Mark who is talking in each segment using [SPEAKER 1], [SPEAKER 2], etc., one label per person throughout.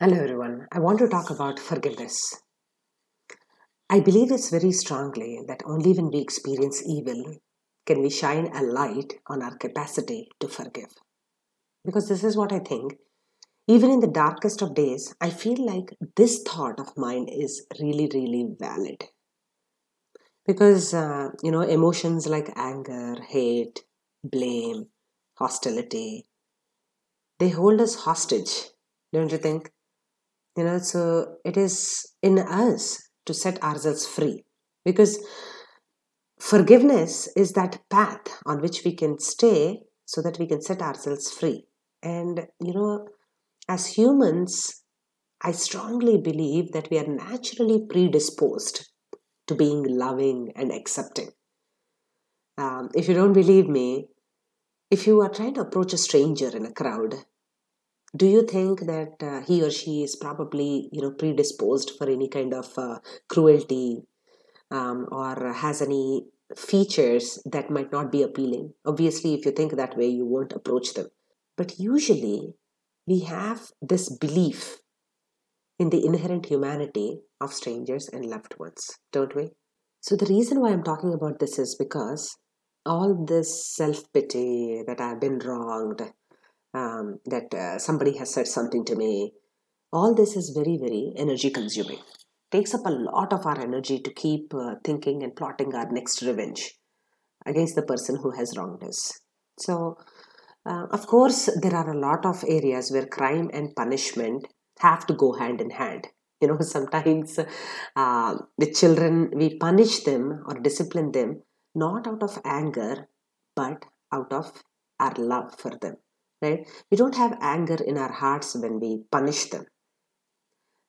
[SPEAKER 1] Hello, everyone. I want to talk about forgiveness. I believe it's very strongly that only when we experience evil can we shine a light on our capacity to forgive. Because this is what I think. Even in the darkest of days, I feel like this thought of mine is really, really valid. Because, uh, you know, emotions like anger, hate, blame, hostility, they hold us hostage, don't you think? You know, so it is in us to set ourselves free because forgiveness is that path on which we can stay so that we can set ourselves free. And, you know, as humans, I strongly believe that we are naturally predisposed to being loving and accepting. Um, if you don't believe me, if you are trying to approach a stranger in a crowd do you think that uh, he or she is probably you know predisposed for any kind of uh, cruelty um, or has any features that might not be appealing? Obviously if you think that way you won't approach them. But usually we have this belief in the inherent humanity of strangers and loved ones don't we? So the reason why i'm talking about this is because all this self-pity that i've been wronged um, that uh, somebody has said something to me. All this is very, very energy consuming. Takes up a lot of our energy to keep uh, thinking and plotting our next revenge against the person who has wronged us. So, uh, of course, there are a lot of areas where crime and punishment have to go hand in hand. You know, sometimes uh, the children, we punish them or discipline them not out of anger, but out of our love for them right? We don't have anger in our hearts when we punish them.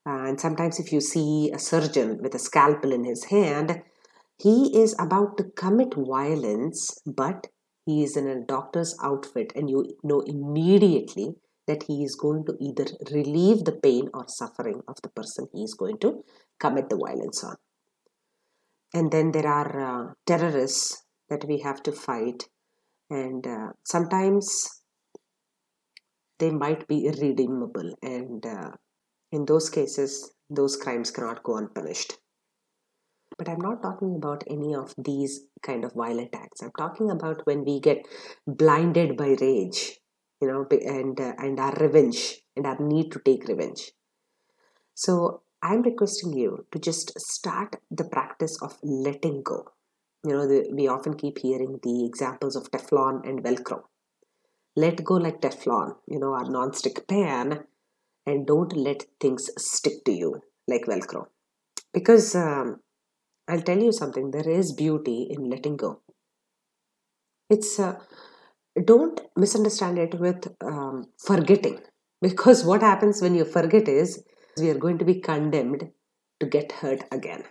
[SPEAKER 1] And sometimes if you see a surgeon with a scalpel in his hand he is about to commit violence but he is in a doctor's outfit and you know immediately that he is going to either relieve the pain or suffering of the person he is going to commit the violence on. And then there are uh, terrorists that we have to fight. And uh, sometimes they might be irredeemable and uh, in those cases those crimes cannot go unpunished. But i'm not talking about any of these kind of violent acts. I'm talking about when we get blinded by rage you know and uh, and our revenge and our need to take revenge. So i'm requesting you to just start the practice of letting go. You know the, we often keep hearing the examples of teflon and velcro let go like Teflon, you know, our non-stick pan, and don't let things stick to you like Velcro. Because um, I'll tell you something, there is beauty in letting go. It's uh, don't misunderstand it with um, forgetting, because what happens when you forget is we are going to be condemned to get hurt again.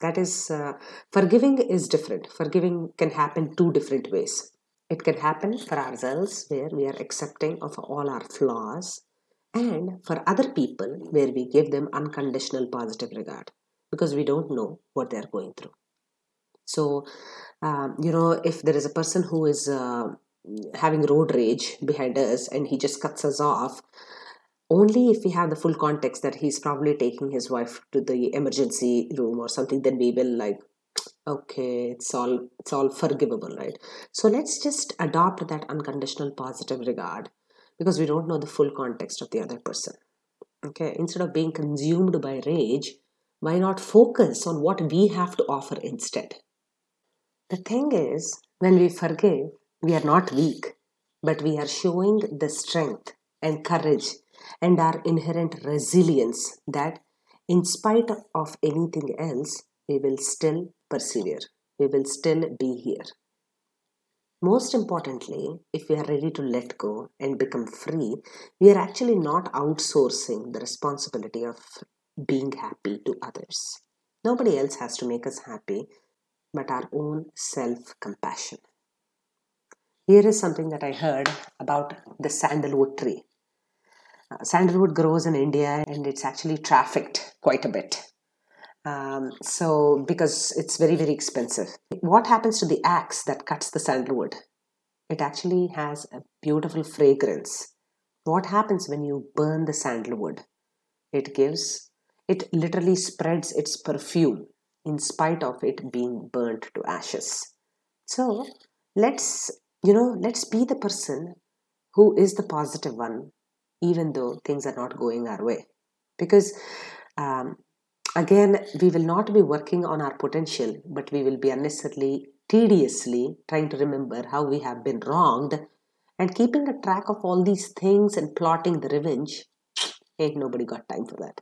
[SPEAKER 1] That is, uh, forgiving is different. Forgiving can happen two different ways it can happen for ourselves where we are accepting of all our flaws, and for other people where we give them unconditional positive regard because we don't know what they're going through. So, um, you know, if there is a person who is uh, having road rage behind us and he just cuts us off, only if we have the full context that he's probably taking his wife to the emergency room or something, then we will like okay it's all it's all forgivable right? So let's just adopt that unconditional positive regard because we don't know the full context of the other person okay? Instead of being consumed by rage why not focus on what we have to offer instead? The thing is when we forgive we are not weak but we are showing the strength and courage and our inherent resilience that in spite of anything else we will still persevere. We will still be here. Most importantly, if we are ready to let go and become free, we are actually not outsourcing the responsibility of being happy to others. Nobody else has to make us happy but our own self compassion. Here is something that I heard about the sandalwood tree. Uh, sandalwood grows in India and it's actually trafficked quite a bit. Um, so, because it's very, very expensive. What happens to the axe that cuts the sandalwood? It actually has a beautiful fragrance. What happens when you burn the sandalwood? it gives, it literally spreads its perfume in spite of it being burnt to ashes. So let's, you know, let's be the person who is the positive one, even though things are not going our way. Because um, again, we will not be working on our potential, but we will be unnecessarily, tediously trying to remember how we have been wronged and keeping a track of all these things and plotting the revenge. Ain't nobody got time for that.